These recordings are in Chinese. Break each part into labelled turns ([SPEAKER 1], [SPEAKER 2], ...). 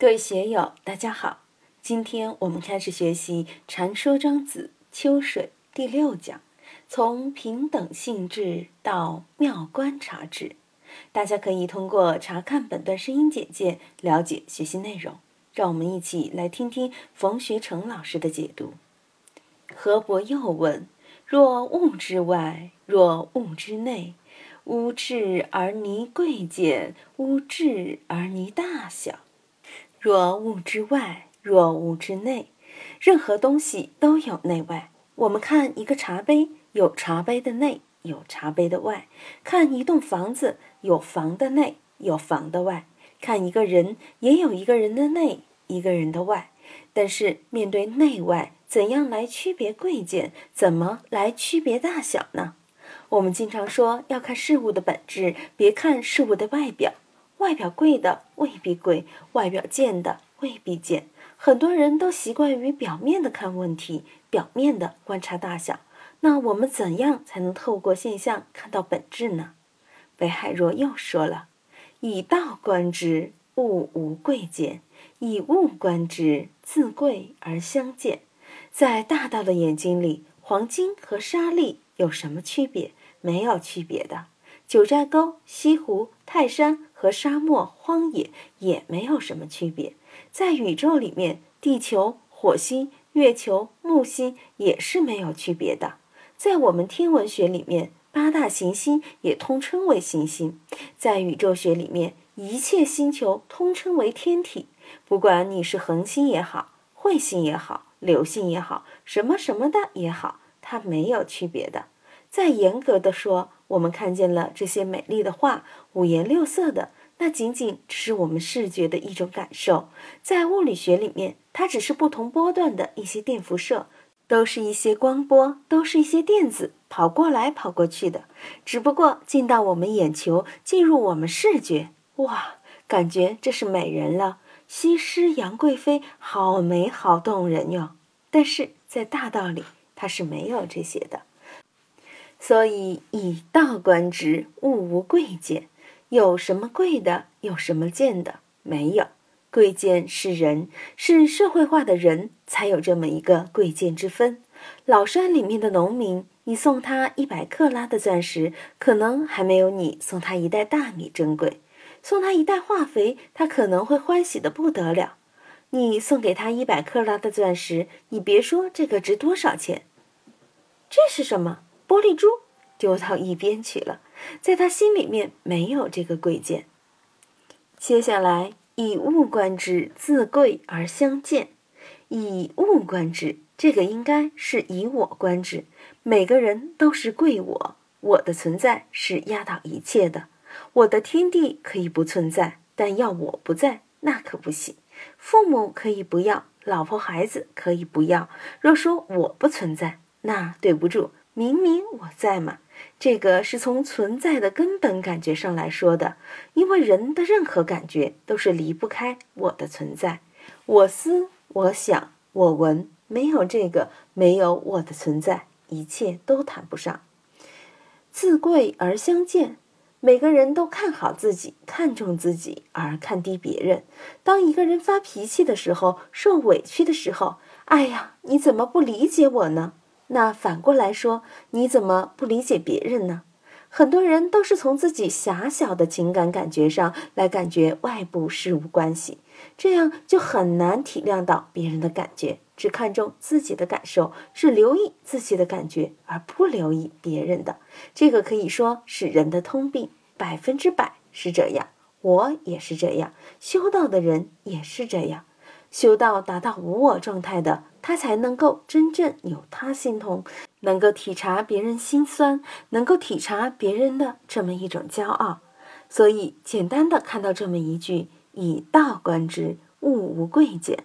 [SPEAKER 1] 各位学友，大家好！今天我们开始学习《禅说庄子·秋水》第六讲，从平等性质到妙观察智。大家可以通过查看本段声音简介了解学习内容。让我们一起来听听冯学成老师的解读。何伯又问：“若物之外，若物之内，吾质而泥贵贱，吾质而泥大小。”若物之外，若物之内，任何东西都有内外。我们看一个茶杯，有茶杯的内，有茶杯的外；看一栋房子，有房的内，有房的外；看一个人，也有一个人的内，一个人的外。但是面对内外，怎样来区别贵贱？怎么来区别大小呢？我们经常说要看事物的本质，别看事物的外表。外表贵的未必贵，外表贱的未必贱。很多人都习惯于表面的看问题，表面的观察大小。那我们怎样才能透过现象看到本质呢？北海若又说了：“以道观之，物无贵贱；以物观之，自贵而相见。”在大道的眼睛里，黄金和沙粒有什么区别？没有区别的。九寨沟、西湖、泰山和沙漠、荒野也没有什么区别。在宇宙里面，地球、火星、月球、木星也是没有区别的。在我们天文学里面，八大行星也通称为行星。在宇宙学里面，一切星球通称为天体。不管你是恒星也好，彗星也好，流星也好，什么什么的也好，它没有区别的。再严格的说，我们看见了这些美丽的画，五颜六色的，那仅仅只是我们视觉的一种感受。在物理学里面，它只是不同波段的一些电辐射，都是一些光波，都是一些电子跑过来跑过去的。只不过进到我们眼球，进入我们视觉，哇，感觉这是美人了，西施杨贵妃，好美好动人哟。但是在大道理，它是没有这些的。所以以道观之，物无贵贱。有什么贵的？有什么贱的？没有。贵贱是人，是社会化的人才有这么一个贵贱之分。老山里面的农民，你送他一百克拉的钻石，可能还没有你送他一袋大米珍贵。送他一袋化肥，他可能会欢喜的不得了。你送给他一百克拉的钻石，你别说这个值多少钱，这是什么？玻璃珠丢到一边去了，在他心里面没有这个贵贱。接下来以物观之，自贵而相见。以物观之，这个应该是以我观之。每个人都是贵我，我的存在是压倒一切的。我的天地可以不存在，但要我不在，那可不行。父母可以不要，老婆孩子可以不要。若说我不存在，那对不住。明明我在嘛，这个是从存在的根本感觉上来说的，因为人的任何感觉都是离不开我的存在。我思，我想，我闻，没有这个，没有我的存在，一切都谈不上。自贵而相见，每个人都看好自己，看重自己而看低别人。当一个人发脾气的时候，受委屈的时候，哎呀，你怎么不理解我呢？那反过来说，你怎么不理解别人呢？很多人都是从自己狭小的情感感觉上来感觉外部事物关系，这样就很难体谅到别人的感觉，只看重自己的感受，只留意自己的感觉而不留意别人的。这个可以说是人的通病，百分之百是这样。我也是这样，修道的人也是这样。修道达到无我状态的，他才能够真正有他心通，能够体察别人心酸，能够体察别人的这么一种骄傲。所以，简单的看到这么一句“以道观之，物无贵贱”，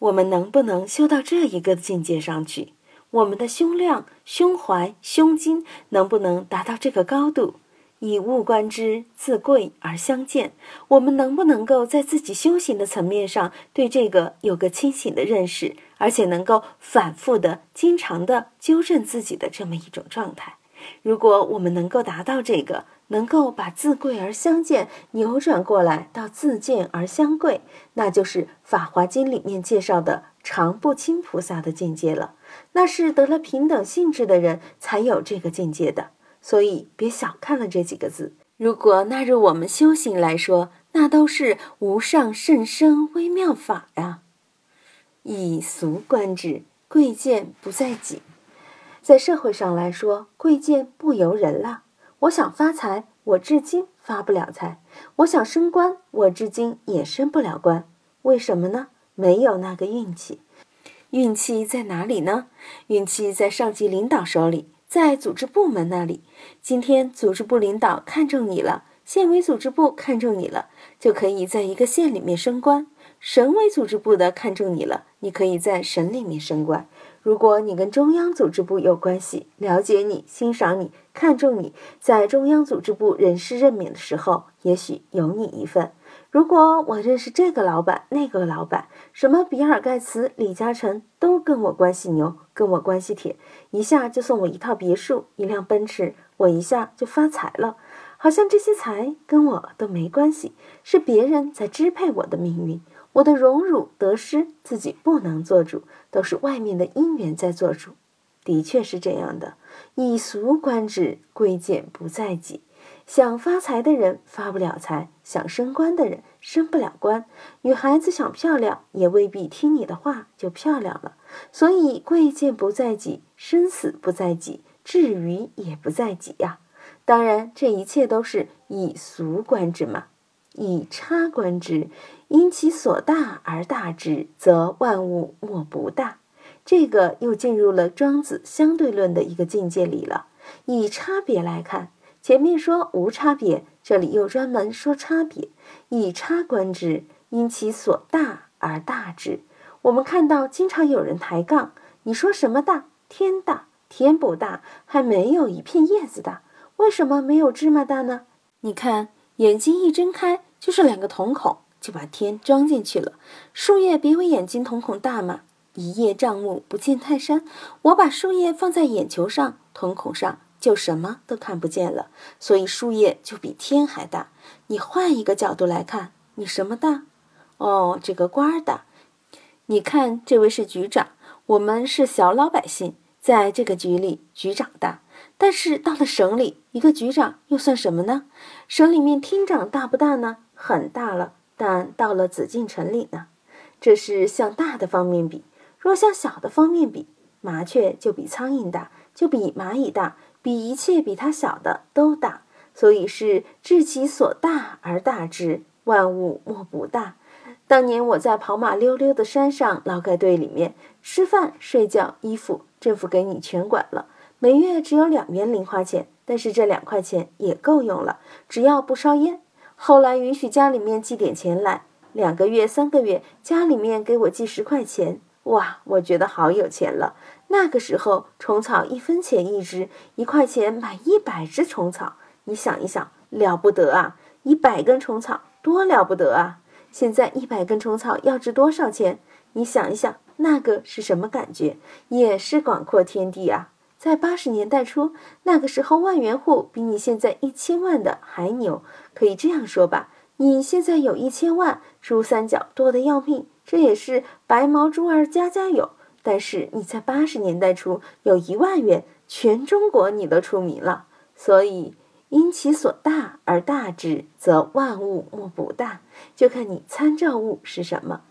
[SPEAKER 1] 我们能不能修到这一个境界上去？我们的胸量、胸怀、胸襟能不能达到这个高度？以物观之，自贵而相见。我们能不能够在自己修行的层面上对这个有个清醒的认识，而且能够反复的、经常的纠正自己的这么一种状态？如果我们能够达到这个，能够把自贵而相见扭转过来到自贱而相贵，那就是《法华经》里面介绍的常不轻菩萨的境界了。那是得了平等性质的人才有这个境界的。所以别小看了这几个字。如果纳入我们修行来说，那都是无上甚深微妙法呀。以俗观之，贵贱不在己。在社会上来说，贵贱不由人了。我想发财，我至今发不了财；我想升官，我至今也升不了官。为什么呢？没有那个运气。运气在哪里呢？运气在上级领导手里，在组织部门那里。今天组织部领导看中你了，县委组织部看中你了，就可以在一个县里面升官；省委组织部的看中你了，你可以在省里面升官。如果你跟中央组织部有关系，了解你、欣赏你、看重你，在中央组织部人事任免的时候，也许有你一份。如果我认识这个老板、那个老板，什么比尔盖茨、李嘉诚都跟我关系牛，跟我关系铁，一下就送我一套别墅、一辆奔驰，我一下就发财了。好像这些财跟我都没关系，是别人在支配我的命运。我的荣辱得失，自己不能做主，都是外面的因缘在做主。的确是这样的。以俗观之，贵贱不在己。想发财的人发不了财，想升官的人升不了官。女孩子想漂亮，也未必听你的话就漂亮了。所以，贵贱不在己，生死不在己，至于也不在己呀。当然，这一切都是以俗观之嘛。以差观之，因其所大而大之，则万物莫不大。这个又进入了庄子相对论的一个境界里了。以差别来看，前面说无差别，这里又专门说差别。以差观之，因其所大而大之。我们看到经常有人抬杠，你说什么大？天大？天不大，还没有一片叶子大。为什么没有芝麻大呢？你看。眼睛一睁开就是两个瞳孔，就把天装进去了。树叶比我眼睛瞳孔大吗？一叶障目不见泰山。我把树叶放在眼球上、瞳孔上，就什么都看不见了。所以树叶就比天还大。你换一个角度来看，你什么大？哦，这个官儿大。你看，这位是局长，我们是小老百姓，在这个局里，局长大。但是到了省里，一个局长又算什么呢？省里面厅长大不大呢？很大了。但到了紫禁城里呢？这是向大的方面比。若向小的方面比，麻雀就比苍蝇大，就比蚂蚁大，比一切比他小的都大。所以是治其所大而大之，万物莫不大。当年我在跑马溜溜的山上劳改队里面吃饭、睡觉、衣服，政府给你全管了。每月只有两元零花钱，但是这两块钱也够用了，只要不烧烟。后来允许家里面寄点钱来，两个月、三个月，家里面给我寄十块钱，哇，我觉得好有钱了。那个时候虫草一分钱一只，一块钱买一百只虫草，你想一想，了不得啊！一百根虫草多了不得啊！现在一百根虫草要值多少钱？你想一想，那个是什么感觉？也是广阔天地啊！在八十年代初，那个时候万元户比你现在一千万的还牛，可以这样说吧？你现在有一千万，珠三角多得要命，这也是白毛猪儿家家有。但是你在八十年代初有一万元，全中国你都出名了。所以因其所大而大之，则万物莫不大。就看你参照物是什么。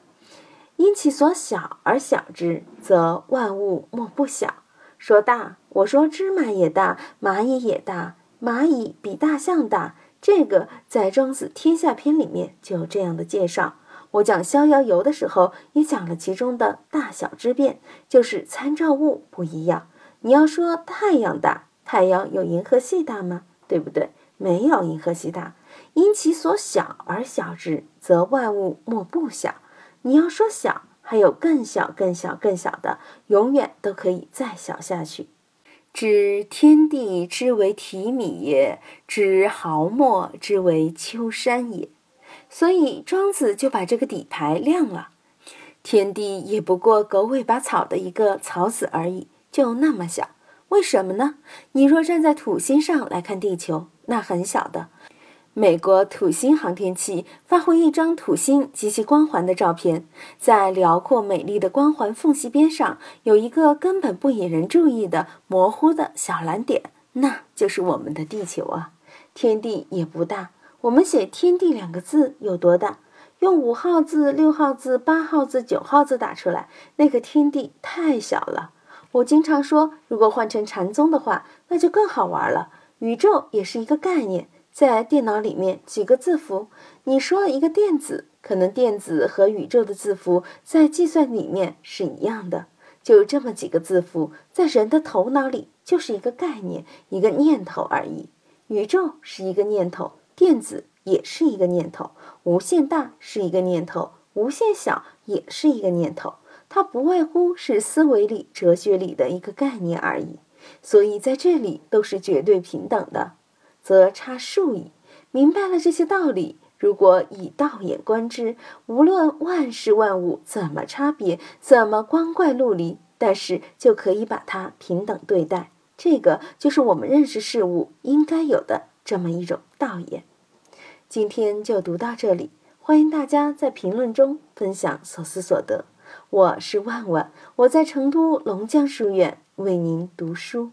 [SPEAKER 1] 因其所小而小之，则万物莫不小。说大，我说芝麻也大，蚂蚁也大，蚂蚁比大象大。这个在《庄子天下篇》里面就有这样的介绍。我讲逍遥游的时候，也讲了其中的大小之变，就是参照物不一样。你要说太阳大，太阳有银河系大吗？对不对？没有银河系大。因其所小而小之，则万物莫不小。你要说小。还有更小、更小、更小的，永远都可以再小下去。知天地之为提米也，知毫末之为丘山也。所以庄子就把这个底牌亮了。天地也不过狗尾巴草的一个草籽而已，就那么小。为什么呢？你若站在土星上来看地球，那很小的。美国土星航天器发回一张土星及其光环的照片，在辽阔美丽的光环缝隙边上，有一个根本不引人注意的模糊的小蓝点，那就是我们的地球啊。天地也不大，我们写“天地”两个字有多大？用五号字、六号字、八号字、九号字打出来，那个天地太小了。我经常说，如果换成禅宗的话，那就更好玩了。宇宙也是一个概念，在电脑里面几个字符。你说一个电子，可能电子和宇宙的字符在计算里面是一样的，就这么几个字符，在人的头脑里就是一个概念，一个念头而已。宇宙是一个念头，电子也是一个念头。无限大是一个念头，无限小也是一个念头，它不外乎是思维里、哲学里的一个概念而已。所以在这里都是绝对平等的，则差数矣。明白了这些道理，如果以道眼观之，无论万事万物怎么差别，怎么光怪陆离，但是就可以把它平等对待。这个就是我们认识事物应该有的这么一种道也。今天就读到这里，欢迎大家在评论中分享所思所得。我是万万，我在成都龙江书院为您读书。